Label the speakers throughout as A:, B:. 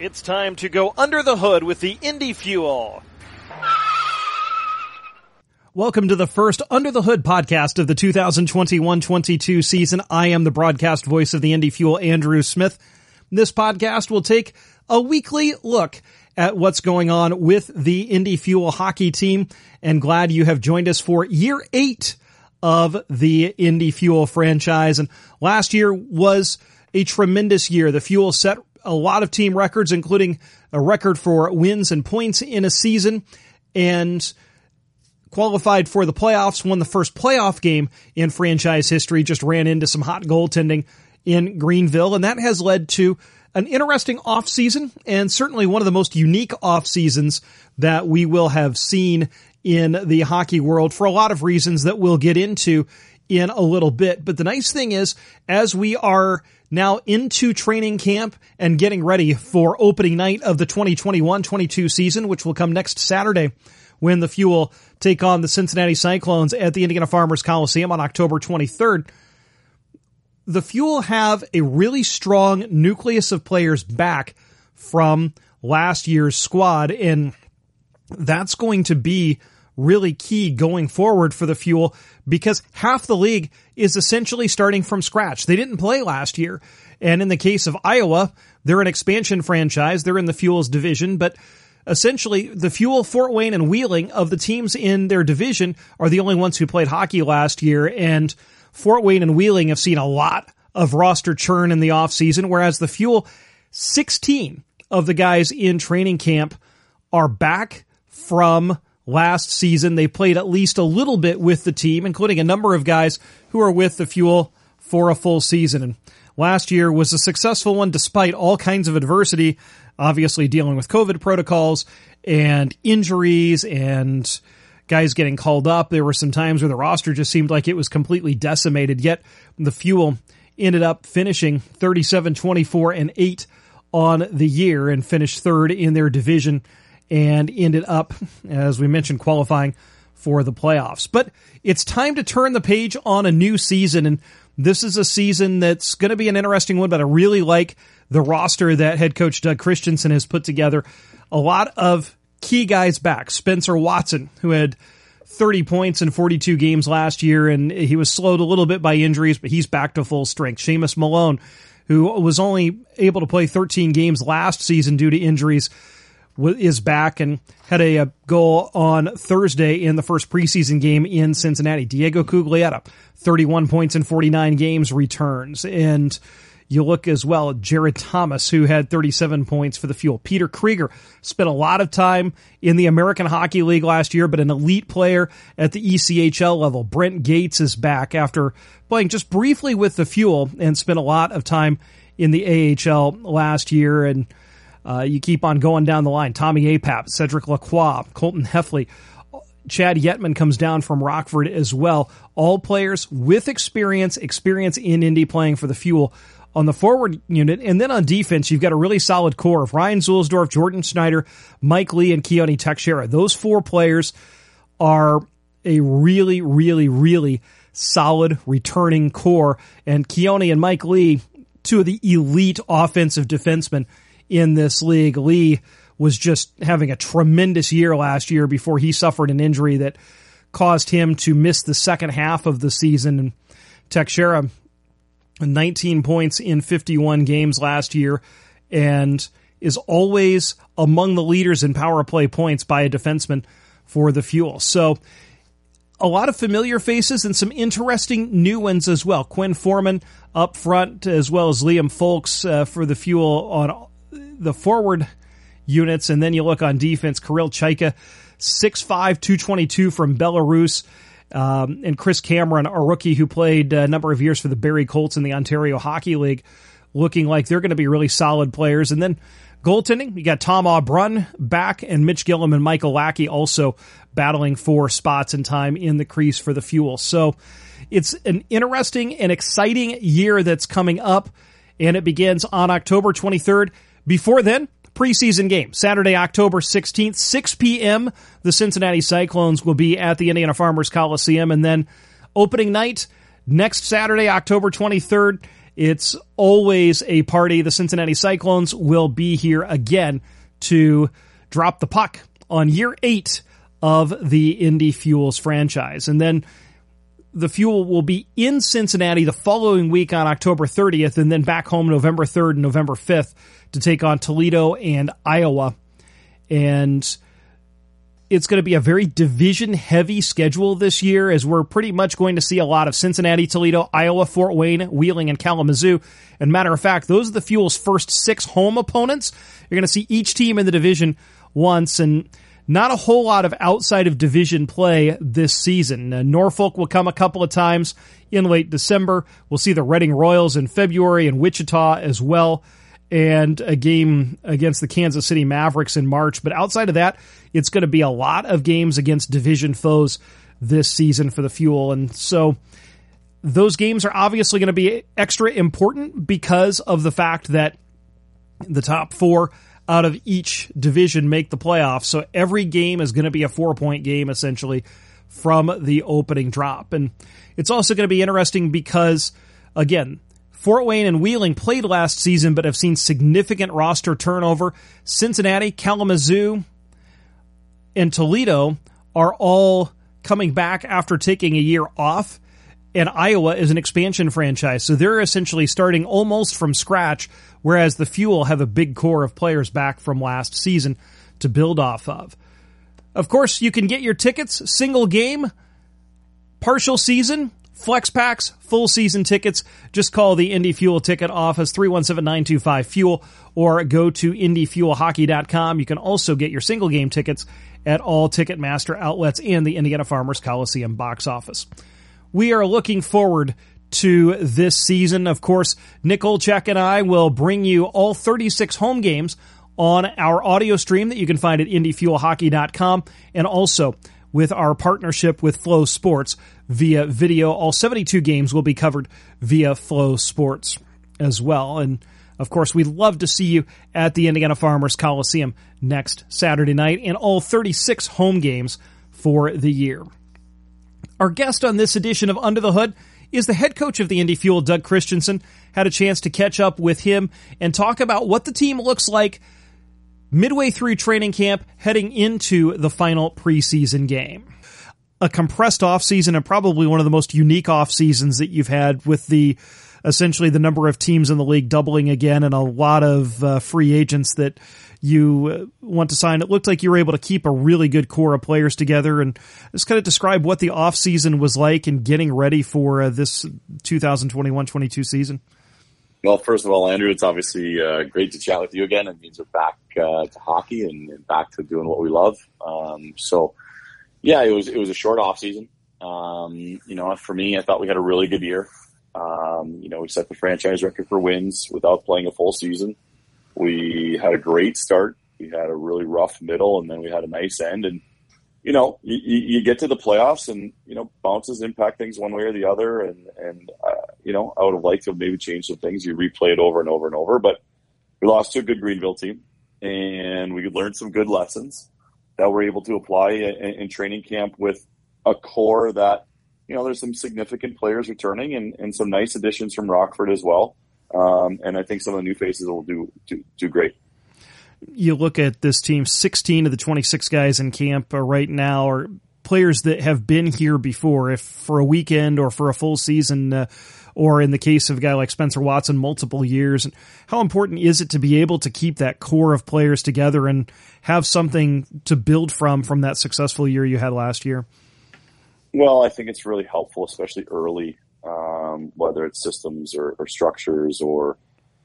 A: It's time to go under the hood with the Indy Fuel.
B: Welcome to the first Under the Hood podcast of the 2021-22 season. I am the broadcast voice of the Indy Fuel, Andrew Smith. This podcast will take a weekly look at what's going on with the Indy Fuel hockey team and glad you have joined us for year eight of the Indy Fuel franchise. And last year was a tremendous year. The Fuel set a lot of team records, including a record for wins and points in a season and qualified for the playoffs, won the first playoff game in franchise history, just ran into some hot goaltending in Greenville. And that has led to an interesting off season and certainly one of the most unique off seasons that we will have seen in the hockey world for a lot of reasons that we'll get into in a little bit. But the nice thing is, as we are now into training camp and getting ready for opening night of the 2021-22 season, which will come next Saturday when the Fuel take on the Cincinnati Cyclones at the Indiana Farmers Coliseum on October 23rd. The Fuel have a really strong nucleus of players back from last year's squad, and that's going to be really key going forward for the Fuel because half the league is essentially starting from scratch. They didn't play last year. And in the case of Iowa, they're an expansion franchise. They're in the Fuels division, but essentially the Fuel, Fort Wayne, and Wheeling of the teams in their division are the only ones who played hockey last year. And Fort Wayne and Wheeling have seen a lot of roster churn in the offseason, whereas the Fuel, 16 of the guys in training camp are back from last season. They played at least a little bit with the team, including a number of guys who are with the Fuel for a full season. And last year was a successful one despite all kinds of adversity, obviously dealing with COVID protocols and injuries and guys getting called up. There were some times where the roster just seemed like it was completely decimated, yet the Fuel ended up finishing 37 24 and 8 on the year and finished third in their division and ended up, as we mentioned, qualifying for the playoffs. But it's time to turn the page on a new season, and this is a season that's going to be an interesting one, but I really like the roster that head coach Doug Christiansen has put together. A lot of key guys back. Spencer Watson, who had 30 points in 42 games last year, and he was slowed a little bit by injuries, but he's back to full strength. Seamus Malone, who was only able to play 13 games last season due to injuries, is back and had a, a, goal on Thursday in the first preseason game in Cincinnati. Diego Cuglietta, 31 points in 49 games, returns. And you look as well at Jared Thomas, who had 37 points for the Fuel. Peter Krieger spent a lot of time in the American Hockey League last year, but an elite player at the ECHL level. Brent Gates is back after playing just briefly with the Fuel and spent a lot of time in the AHL last year. And uh, you keep on going down the line. Tommy Apap, Cedric Lacroix, Colton Heffley, Chad Yetman comes down from Rockford as well. All players with experience, experience in Indy playing for the Fuel on the forward unit. And then on defense, you've got a really solid core of Ryan Zuhlsdorf, Jordan Schneider, Mike Lee, and Keoni Texeira. Those four players are a really, really, really solid returning core. And Keoni and Mike Lee, two of the elite offensive defensemen in this league. Lee was just having a tremendous year last year before he suffered an injury that caused him to miss the second half of the season. And Texeira, 19 points in 51 games last year, and is always among the leaders in power play points by a defenseman for the Fuel. So, a lot of familiar faces and some interesting new ones as well. Quinn Foreman up front, as well as Liam Folkes uh, for the Fuel on the forward units, and then you look on defense, Kirill Chaika, 6'5", 222 from Belarus. Um, and Chris Cameron, a rookie who played a number of years for the Barrie Colts in the Ontario Hockey League, looking like they're going to be really solid players. And then goaltending, you got Tom Aubrun back, and Mitch Gillam and Michael Lackey also battling for spots and time in the crease for the Fuel. So it's an interesting and exciting year that's coming up, and it begins on October 23rd. Before then, preseason game, Saturday, October 16th, 6 p.m. The Cincinnati Cyclones will be at the Indiana Farmers Coliseum. And then opening night, next Saturday, October 23rd, It's always a party. The Cincinnati Cyclones will be here again to drop the puck on year eight of the Indy Fuels franchise. And then the fuel will be in Cincinnati the following week on October 30th and then back home November 3rd and November 5th to take on Toledo and Iowa. And it's going to be a very division heavy schedule this year as we're pretty much going to see a lot of Cincinnati, Toledo, Iowa, Fort Wayne, Wheeling, and Kalamazoo. And matter of fact, those are the Fuel's first six home opponents. You're going to see each team in the division once and not a whole lot of outside of division play this season. Uh, Norfolk will come a couple of times in late December. We'll see the Reading Royals in February and Wichita as well, and a game against the Kansas City Mavericks in March. But outside of that, it's going to be a lot of games against division foes this season for the Fuel. And so those games are obviously going to be extra important because of the fact that the top four out of each division make the playoffs. So every game is going to be a four point game essentially from the opening drop. And it's also going to be interesting because, again, Fort Wayne and Wheeling played last season but have seen significant roster turnover. Cincinnati, Kalamazoo, and Toledo are all coming back after taking a year off and Iowa is an expansion franchise. So they're essentially starting almost from scratch, whereas the Fuel have a big core of players back from last season to build off of. Of course, you can get your tickets single game, partial season, flex packs, full season tickets. Just call the Indy Fuel ticket office 317-925 fuel or go to indyfuelhockey.com. You can also get your single game tickets at all Ticketmaster outlets and the Indiana Farmers Coliseum box office we are looking forward to this season. Of course, Nick Olchek and I will bring you all 36 home games on our audio stream that you can find at indyfuelhockey.com and also with our partnership with Flow Sports via video. All 72 games will be covered via Flow Sports as well. And of course, we'd love to see you at the Indiana Farmers Coliseum next Saturday night and all 36 home games for the year. Our guest on this edition of Under the Hood is the head coach of the Indy Fuel, Doug Christiansen. Had a chance to catch up with him and talk about what the team looks like midway through training camp heading into the final preseason game. A compressed off season and probably one of the most unique off seasons that you've had with the essentially the number of teams in the league doubling again and a lot of uh, free agents that you uh, want to sign. It looked like you were able to keep a really good core of players together and just kind of describe what the offseason was like and getting ready for uh, this 2021-22 season.
C: Well, first of all, Andrew, it's obviously uh, great to chat with you again. It means we're back uh, to hockey and, and, back to doing what we love. Um, so, yeah, it was it was a short off season. Um, you know, for me, I thought we had a really good year. Um, you know, we set the franchise record for wins without playing a full season. We had a great start. We had a really rough middle, and then we had a nice end. And you know, you, you get to the playoffs, and you know, bounces impact things one way or the other. And and uh, you know, I would have liked to maybe change some things. You replay it over and over and over, but we lost to a good Greenville team, and we learned some good lessons that we're able to apply in, in training camp with a core that you know, there's some significant players returning and, and some nice additions from Rockford as well. Um, and I think some of the new faces will do, do, do great.
B: You look at this team, 16 of the 26 guys in camp right now are players that have been here before, if for a weekend or for a full season, uh, or in the case of a guy like Spencer Watson, multiple years. And how important is it to be able to keep that core of players together and have something to build from from that successful year you had last year?
C: Well, I think it's really helpful, especially early, um, whether it's systems or, or structures or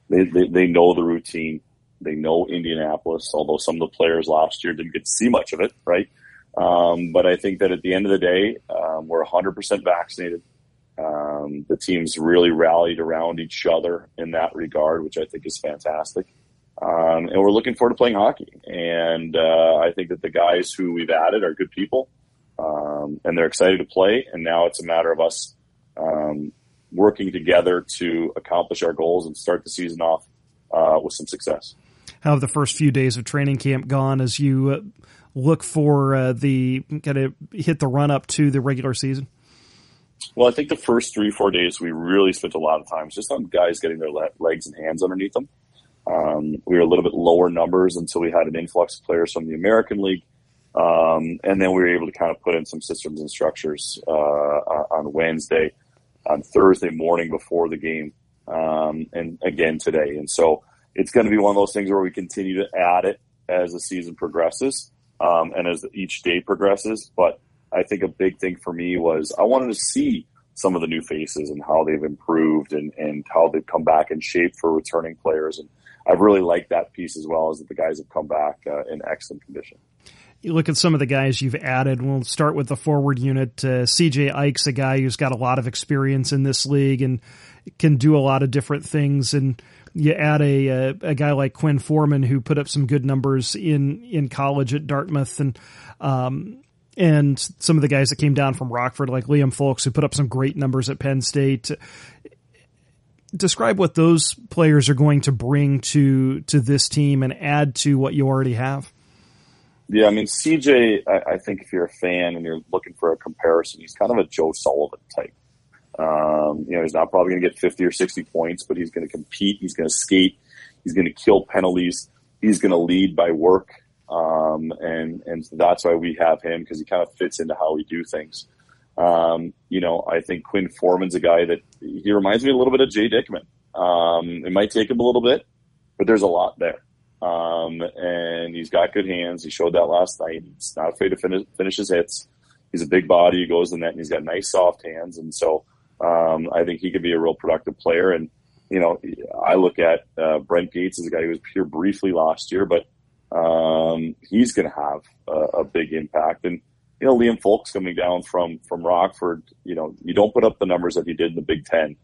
C: they, they, they, know the routine. They know Indianapolis, although some of the players last year didn't get to see much of it, right? Um, but I think that at the end of the day, um, we're 100% vaccinated. Um, the teams really rallied around each other in that regard, which I think is fantastic. Um, and we're looking forward to playing hockey. And uh, I think that the guys who we've added are good people um, and they're excited to play. And now it's a matter of us um, working together to accomplish our goals and start the season off uh, with some success.
B: How have the first few days of training camp gone as you uh, look for uh, the kind of hit the run up to the regular season?
C: Well, I think the first three, four days, we really spent a lot of time just on guys getting their le- legs and hands underneath them. Um, we were a little bit lower numbers until we had an influx of players from the American League. Um, and then we were able to kind of put in some systems and structures uh, on Wednesday, on Thursday morning before the game, um, and again today. And so it's going to be one of those things where we continue to add it as the season progresses um, and as each day progresses. But I think a big thing for me was I wanted to see some of the new faces and how they've improved and, and how they've come back in shape for returning players. And I've really liked that piece as well as that the guys have come back uh, in excellent condition.
B: You look at some of the guys you've added. We'll start with the forward unit. Uh, CJ Eick's a guy who's got a lot of experience in this league and can do a lot of different things. And you add a, a, a guy like Quinn Foreman who put up some good numbers in in college at Dartmouth and um, and some of the guys that came down from Rockford like Liam Folkes who put up some great numbers at Penn State. Describe what those players are going to bring to to this team and add to what you already have.
C: Yeah, I mean CJ. I, I think if you're a fan and you're looking for a comparison, he's kind of a Joe Sullivan type. Um, you know, he's not probably going to get 50 or 60 points, but he's going to compete. He's going to skate. He's going to kill penalties. He's going to lead by work. Um, and, and that's why we have him because he kind of fits into how we do things. Um, you know, I think Quinn Foreman's a guy that he reminds me a little bit of Jay Dickman. Um, it might take him a little bit, but there's a lot there. Um, and he's got good hands. He showed that last night. He's not afraid to finish, finish his hits. He's a big body. He goes in the net and he's got nice soft hands. And so, um, I think he could be a real productive player. And, you know, I look at uh, Brent Gates as a guy who was here briefly last year, but um, he's going to have a, a, big impact. And, you know, Liam Folkes coming down from, from Rockford, you know, you don't put up the numbers that he did in the Big Ten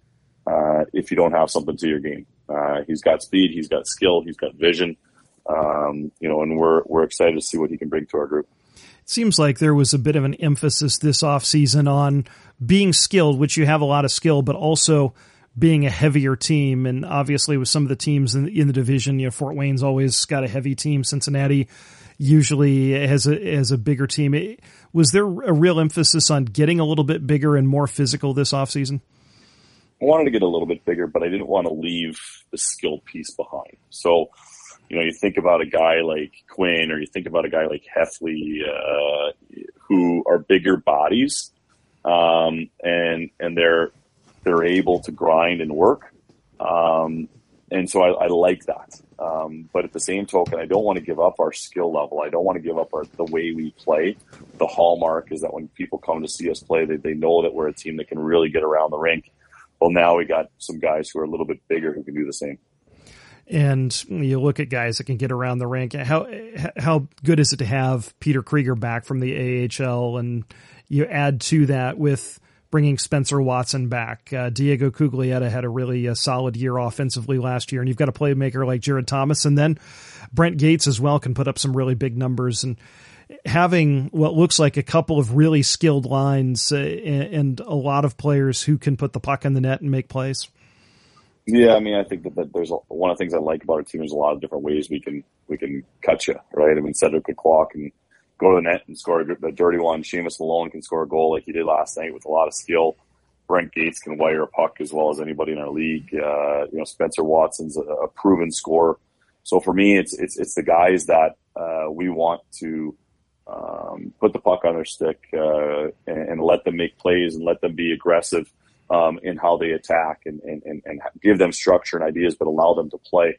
C: uh, if you don't have something to your game. Uh, he's got speed, he's got skill, he's got vision. Um, you know, and we're, we're excited to see what he can bring to our group.
B: It seems like there was a bit of an emphasis this offseason on being skilled, which you have a lot of skill, but also being a heavier team. And obviously, with some of the teams in, in the division, you know, Fort Wayne's always got a heavy team. Cincinnati usually has a has a bigger team. Was there a real emphasis on getting a little bit bigger and more physical this offseason?
C: I wanted to get a little bit bigger, but I didn't want to leave the skill piece behind. So, you know, you think about a guy like Quinn or you think about a guy like Heffley, uh, who are bigger bodies, um, and and they're they're able to grind and work. Um, and so I, I like that. Um, but at the same token, I don't want to give up our skill level. I don't want to give up our, the way we play. The hallmark is that when people come to see us play, they, they know that we're a team that can really get around the rink. Well, now we got some guys who are a little bit bigger who can do the same.
B: And you look at guys that can get around the rink. How how good is it to have Peter Krieger back from the AHL, and you add to that with bringing Spencer Watson back. Uh, Diego Cuglietta had a really uh, solid year offensively last year, and you've got a playmaker like Jared Thomas, and then Brent Gates as well can put up some really big numbers. And having what looks like a couple of really skilled lines uh, and, a lot of players who can put the puck in the net and make plays.
C: Yeah, I mean, I think that, that there's a, one of the things I like about our team. There's a lot of different ways we can we can cut you, right? I mean, Cedric could clock and go to the net and score a dirty one. Seamus Malone can score a goal like he did last night with a lot of skill. Brent Gates can wire a puck as well as anybody in our league. Uh, you know, Spencer Watson's a, a, proven scorer. So for me, it's it's it's the guys that uh, we want to um, put the puck on their stick uh, and, and, let them make plays and let them be aggressive um, in how they attack and, and, and, give them structure and ideas, but allow them to play.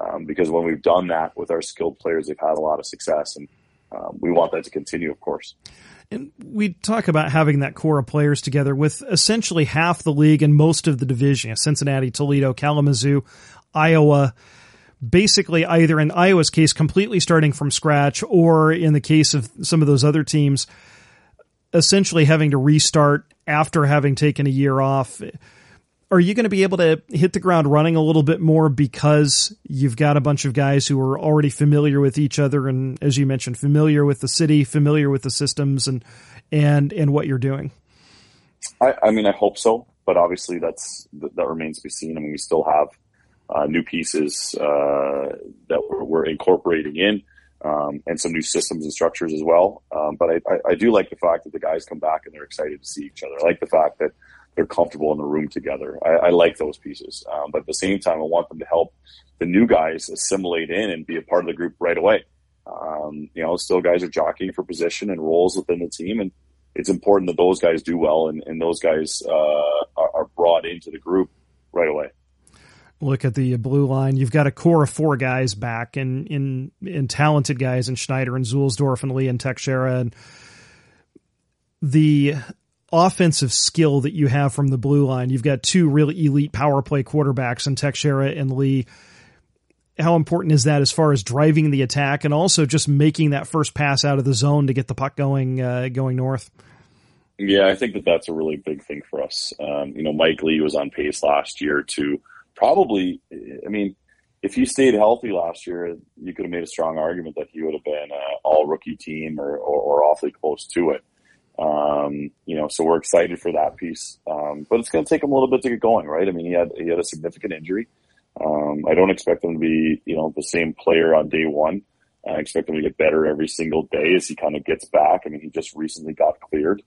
C: Um, because when we've done that with our skilled players, they've had a lot of success. And um, we want that to continue, of course.
B: And we talk about having that core of players together with essentially half the league and most of the division Cincinnati, Toledo, Kalamazoo, Iowa. Basically, either in Iowa's case, completely starting from scratch, or in the case of some of those other teams, essentially having to restart after having taken a year off. Are you going to be able to hit the ground running a little bit more because you've got a bunch of guys who are already familiar with each other and as you mentioned familiar with the city familiar with the systems and and and what you're doing?
C: I, I mean i hope so but obviously that's that remains to be seen. I mean we still have uh, new pieces uh, that we're, we're, incorporating in um, and some new systems and structures as well. Um, but I, I, I, do like the fact that the guys come back and they're excited to see each other. I like the fact that they're comfortable in the room together. I, I like those pieces. Um, but at the same time, I want them to help the new guys assimilate in and be a part of the group right away. Um, you know, still guys are jockeying for position and roles within the team, and it's important that those guys do well and, and those guys uh, are, are brought into the group right away
B: look at the blue line. You've got a core of four guys back and in in talented guys in Schneider and Zuhlsdorf and Lee and Texeira and the offensive skill that you have from the blue line. You've got two really elite power play quarterbacks in Texeira and Lee. How important is that as far as driving the attack and also just making that first pass out of the zone to get the puck going uh, going north?
C: Yeah, I think that that's a really big thing for us. Um, you know, Mike Lee was on pace last year to probably, I mean, if he stayed healthy last year, you could have made a strong argument that he would have been an all rookie team or, or, or, awfully close to it. Um, you know, so we're excited for that piece. Um, but it's going to take him a little bit to get going, right? I mean, he had, he had a significant injury. Um, I don't expect him to be, you know, the same player on day one. I expect him to get better every single day as he kind of gets back. I mean, he just recently got cleared.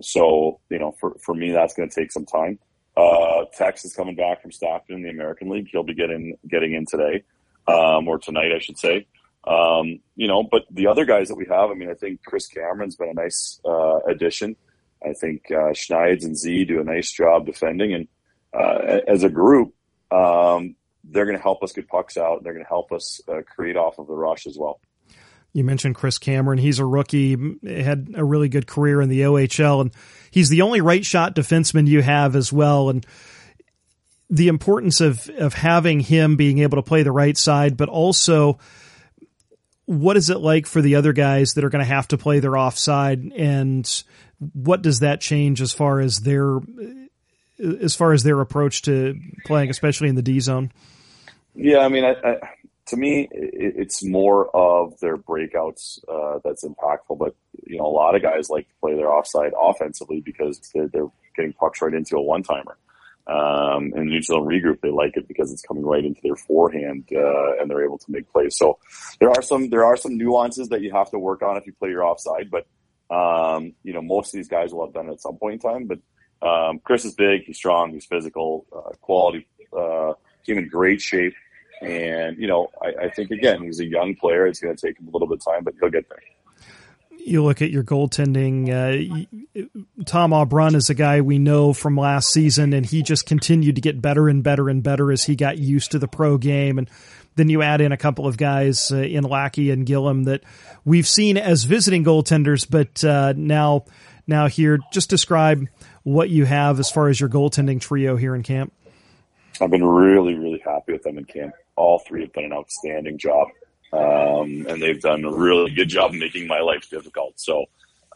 C: So, you know, for, for me, that's going to take some time. Uh, Tex is coming back from Stockton in the American League. He'll be getting getting in today, um, or tonight, I should say. Um, you know, but the other guys that we have, I mean, I think Chris Cameron's been a nice uh, addition. I think uh, Schneids and Z do a nice job defending, and uh, as a group, um, they're going to help us get pucks out. And They're going to help us uh, create off of the rush as well.
B: You mentioned Chris Cameron. He's a rookie, had a really good career in the OHL, and he's the only right shot defenseman you have as well. And the importance of, of having him being able to play the right side, but also what is it like for the other guys that are going to have to play their offside and what does that change as far as their as far as their approach to playing, especially in the D zone?
C: Yeah, I mean, I, I to me, it, it's more of their breakouts uh, that's impactful. But you know, a lot of guys like to play their offside offensively because they're, they're getting pucks right into a one timer. Um, and neutral and regroup, they like it because it's coming right into their forehand, uh, and they're able to make plays. So there are some, there are some nuances that you have to work on if you play your offside, but, um, you know, most of these guys will have done it at some point in time, but, um, Chris is big, he's strong, he's physical, uh, quality, uh, he's in great shape. And, you know, I, I think again, he's a young player. It's going to take him a little bit of time, but he'll get there
B: you look at your goaltending. Uh, Tom Aubrun is a guy we know from last season, and he just continued to get better and better and better as he got used to the pro game. And then you add in a couple of guys uh, in Lackey and Gillam that we've seen as visiting goaltenders, but uh, now now here, just describe what you have as far as your goaltending trio here in camp.
C: I've been really, really happy with them in camp all three have done an outstanding job. Um, and they've done a really good job making my life difficult. So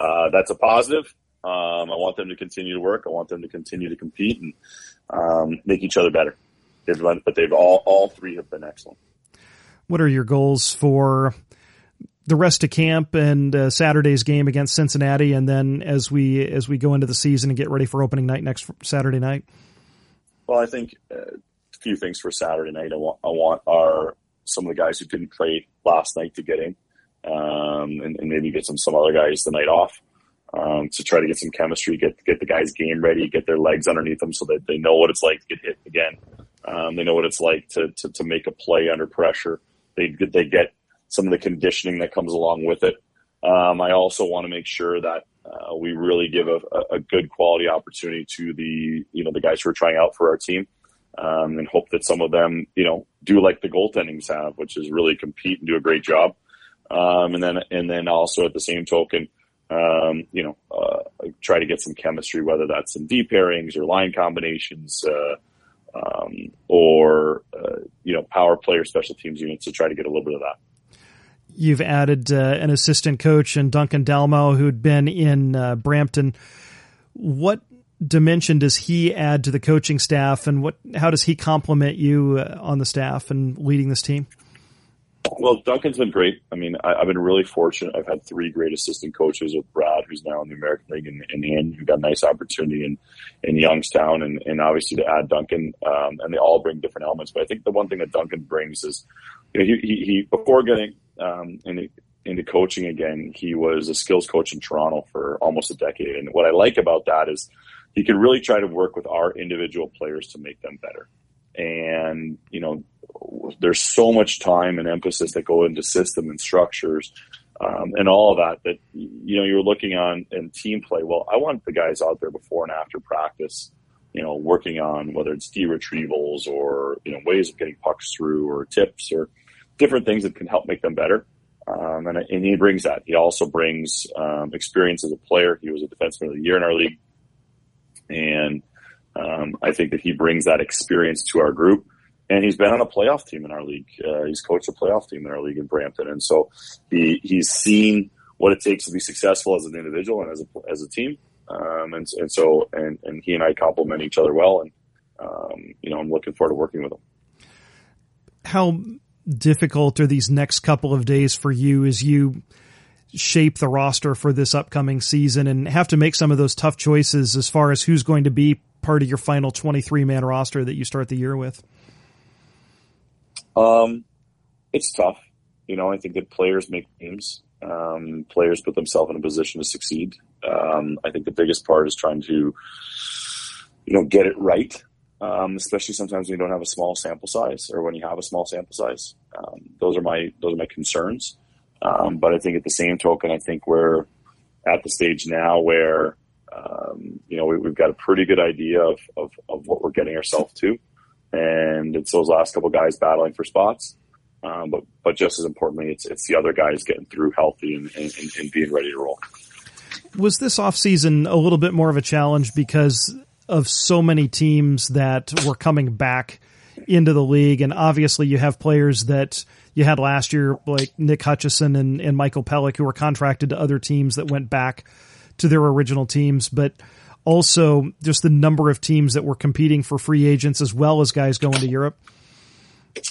C: uh, that's a positive. Um, I want them to continue to work. I want them to continue to compete and um, make each other better. They've run, but they've all all three have been excellent.
B: What are your goals for the rest of camp and uh, Saturday's game against Cincinnati, and then as we as we go into the season and get ready for opening night next Saturday night?
C: Well, I think uh, few things for Saturday night. I want, I want our some of the guys who didn't play last night to get in, um, and, and, maybe get some some other guys the night off um, to try to get some chemistry, get get the guys game ready, get their legs underneath them so that they know what it's like to get hit again. Um, they know what it's like to, to, to make a play under pressure. They they get some of the conditioning that comes along with it. Um, I also want to make sure that uh, we really give a, a, good quality opportunity to the you know the guys who are trying out for our team um, and hope that some of them, you know, do like the goaltendings have, which is really compete and do a great job. Um, and then, and then also at the same token, um, you know, uh, try to get some chemistry, whether that's in D pairings or line combinations, uh, um, or, uh, you know, power player special teams units to try to get a little bit of that.
B: You've added uh, an assistant coach and Duncan Dalmao, who'd been in uh, Brampton. What dimension does he add to the coaching staff, and what how does he complement you uh, on the staff and leading this team?
C: Well, Duncan's been great. I mean, I, have been really fortunate. I've had three great assistant coaches with Brad, who's now in the American League, and, and Ian, who got a nice opportunity in, in Youngstown, and, and obviously to add Duncan, um, and they all bring different elements. But I think the one thing that Duncan brings is, you know, he, he, he before getting um, into, into coaching again, he was a skills coach in Toronto for almost a decade. And what I like about that is he can really try to work with our individual players to make them better. And, you know, there's so much time and emphasis that go into system and structures um, and all of that that you know you're looking on in team play. Well, I want the guys out there before and after practice, you know, working on whether it's D retrievals or you know ways of getting pucks through or tips or different things that can help make them better. Um, and, and, he brings that. He also brings um, experience as a player. He was a defenseman of the year in our league, and um, I think that he brings that experience to our group and he's been on a playoff team in our league. Uh, he's coached a playoff team in our league in Brampton, and so he he's seen what it takes to be successful as an individual and as a as a team. Um, and and so and and he and I complement each other well, and um, you know I'm looking forward to working with him.
B: How difficult are these next couple of days for you as you shape the roster for this upcoming season and have to make some of those tough choices as far as who's going to be part of your final 23 man roster that you start the year with?
C: Um, it's tough. You know, I think that players make teams. Um, players put themselves in a position to succeed. Um, I think the biggest part is trying to, you know, get it right. Um, especially sometimes when you don't have a small sample size, or when you have a small sample size. Um, those are my those are my concerns. Um, but I think at the same token, I think we're at the stage now where um, you know we, have got a pretty good idea of, of, of what we're getting ourselves to and it's those last couple guys battling for spots. Um, but but just as importantly, it's it's the other guys getting through healthy and, and, and being ready to roll.
B: Was this offseason a little bit more of a challenge because of so many teams that were coming back into the league, and obviously you have players that you had last year, like Nick Hutchison and, and Michael Pelech, who were contracted to other teams that went back to their original teams, but also just the number of teams that were competing for free agents as well as guys going to Europe?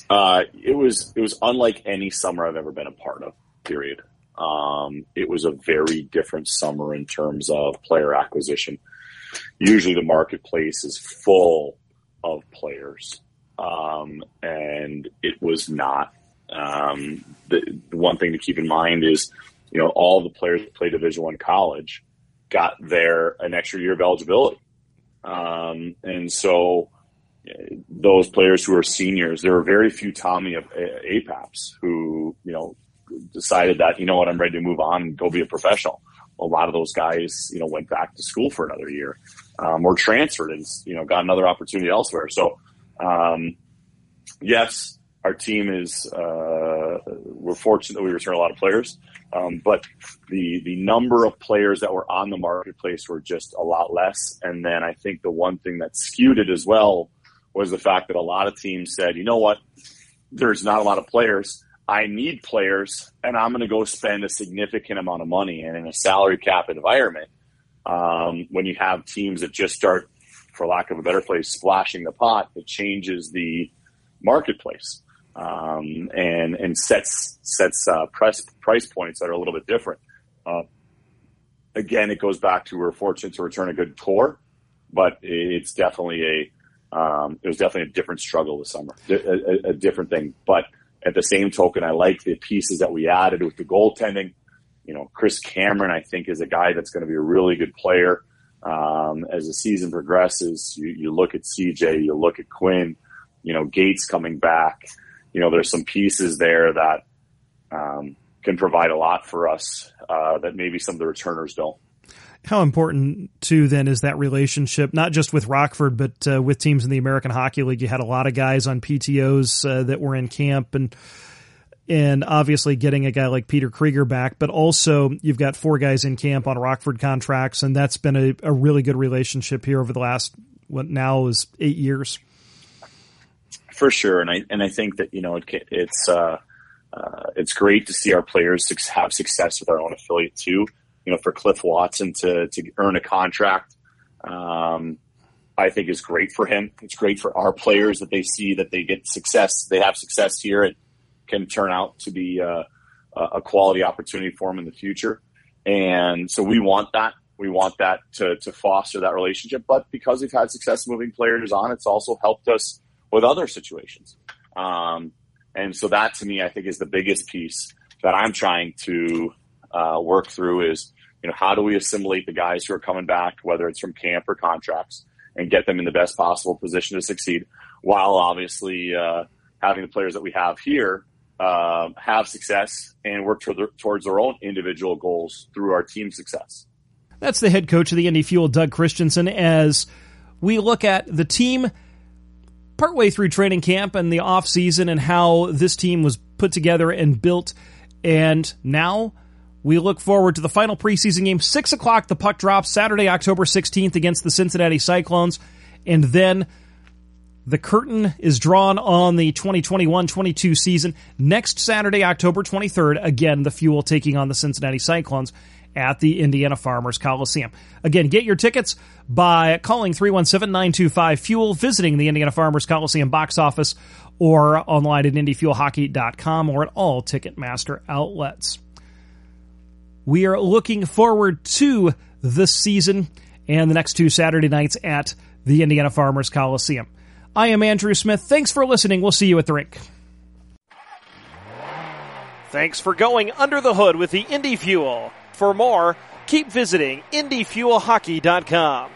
C: Uh, it was it was unlike any summer I've ever been a part of. Period. Um, it was a very different summer in terms of player acquisition. Usually, the marketplace is full of players, um, and it was not. Um, the, the, one thing to keep in mind is, you know, all the players that play Division One college got their an extra year of eligibility. Um, and so uh, those players who are seniors, there were very few Tommy of APAPs who, you know, decided that, you know what, I'm ready to move on and go be a professional. A lot of those guys, you know, went back to school for another year, um, or transferred and, you know, got another opportunity elsewhere. So, um, yes, our team is, uh, we're fortunate that we return a lot of players. Um, but the the number of players that were on the marketplace were just a lot less. And then I think the one thing that skewed it as well was the fact that a lot of teams said, you know what, there's not a lot of players. I need players, and I'm going to go spend a significant amount of money. And in a salary cap environment, um, when you have teams that just start, for lack of a better phrase, splashing the pot, it changes the marketplace um, and and sets sets uh, price price points that are a little bit different. Uh, again, it goes back to we're fortunate to return a good core, but it's definitely a um, it was definitely a different struggle this summer, a, a, a, different thing. But at the same token, I like the pieces that we added with the goaltending. You know, Chris Cameron, I think, is a guy that's going to be a really good player. Um, as the season progresses, you, you look at CJ, you look at Quinn, you know, Gates coming back you know, there's some pieces there that um, can provide a lot for us uh, that maybe some of the returners don't.
B: How important too then is that relationship, not just with Rockford, but uh, with teams in the American Hockey League? You had a lot of guys on PTOS uh, that were in camp, and and obviously getting a guy like Peter Krieger back, but also you've got four guys in camp on Rockford contracts, and that's been a, a really good relationship here over the last what now is eight years
C: for sure. And I and I think that you know it, it's uh, uh, it's great to see our players have success with our own affiliate too. You know, for Cliff Watson to to earn a contract, um, I think is great for him. It's great for our players that they see that they get success. They have success here. It can turn out to be uh, a quality opportunity for them in the future. And so we want that. We want that to, to foster that relationship. But because we've had success moving players on, it's also helped us with other situations. Um, and so that to me, I think is the biggest piece. that I'm trying to uh, work through is, you know, how do we assimilate the guys who are coming back, whether it's from camp or contracts, and get them in the best possible position to succeed, while obviously uh, having the players that we have here uh, have success and work towards their own individual goals through our team success.
B: That's the head coach of the Indy Fuel, Doug Christiansen, as we look at the team partway through training camp and the off season and how this team was put together and built. And now we look forward to the final preseason game. Six o'clock, the puck drops Saturday, October 16th against the Cincinnati Cyclones. And then the curtain is drawn on the 2021-22 season next Saturday, October 23rd. Again, the Fuel taking on the Cincinnati Cyclones at the Indiana Farmers Coliseum. Again, get your tickets by calling 317-925-FUEL, visiting the Indiana Farmers Coliseum box office, or online at IndyFuelHockey.com or at all Ticketmaster outlets. We are looking forward to this season and the next two Saturday nights at the Indiana Farmers Coliseum. I am Andrew Smith. Thanks for listening. We'll see you at the rink.
A: Thanks for going under the hood with the Indy Fuel. For more, keep visiting IndyFuelHockey.com.